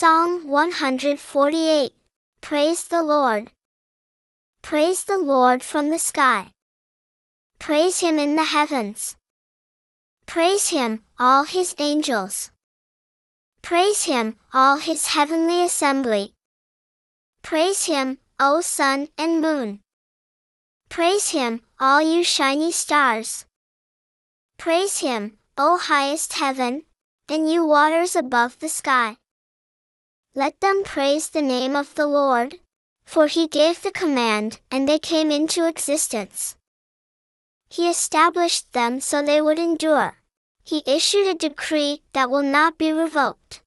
Psalm 148. Praise the Lord. Praise the Lord from the sky. Praise him in the heavens. Praise him, all his angels. Praise him, all his heavenly assembly. Praise him, O sun and moon. Praise him, all you shiny stars. Praise him, O highest heaven, and you waters above the sky. Let them praise the name of the Lord, for he gave the command, and they came into existence. He established them so they would endure. He issued a decree that will not be revoked.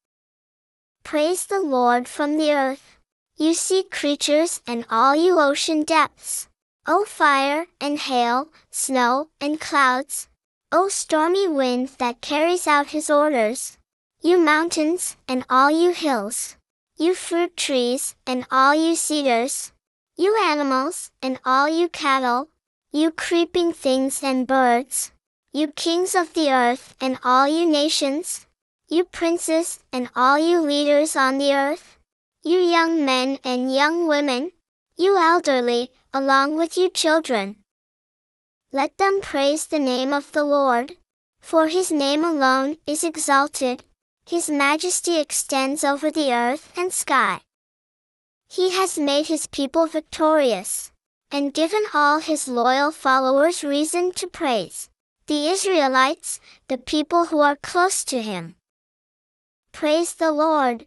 Praise the Lord from the earth, you sea creatures and all you ocean depths. O fire and hail, snow and clouds, O stormy wind that carries out his orders, you mountains and all you hills, you fruit trees and all you cedars, you animals and all you cattle, you creeping things and birds, you kings of the earth and all you nations, you princes and all you leaders on the earth, you young men and young women, you elderly, along with you children. Let them praise the name of the Lord, for his name alone is exalted, his majesty extends over the earth and sky. He has made his people victorious, and given all his loyal followers reason to praise the Israelites, the people who are close to him. Praise the Lord.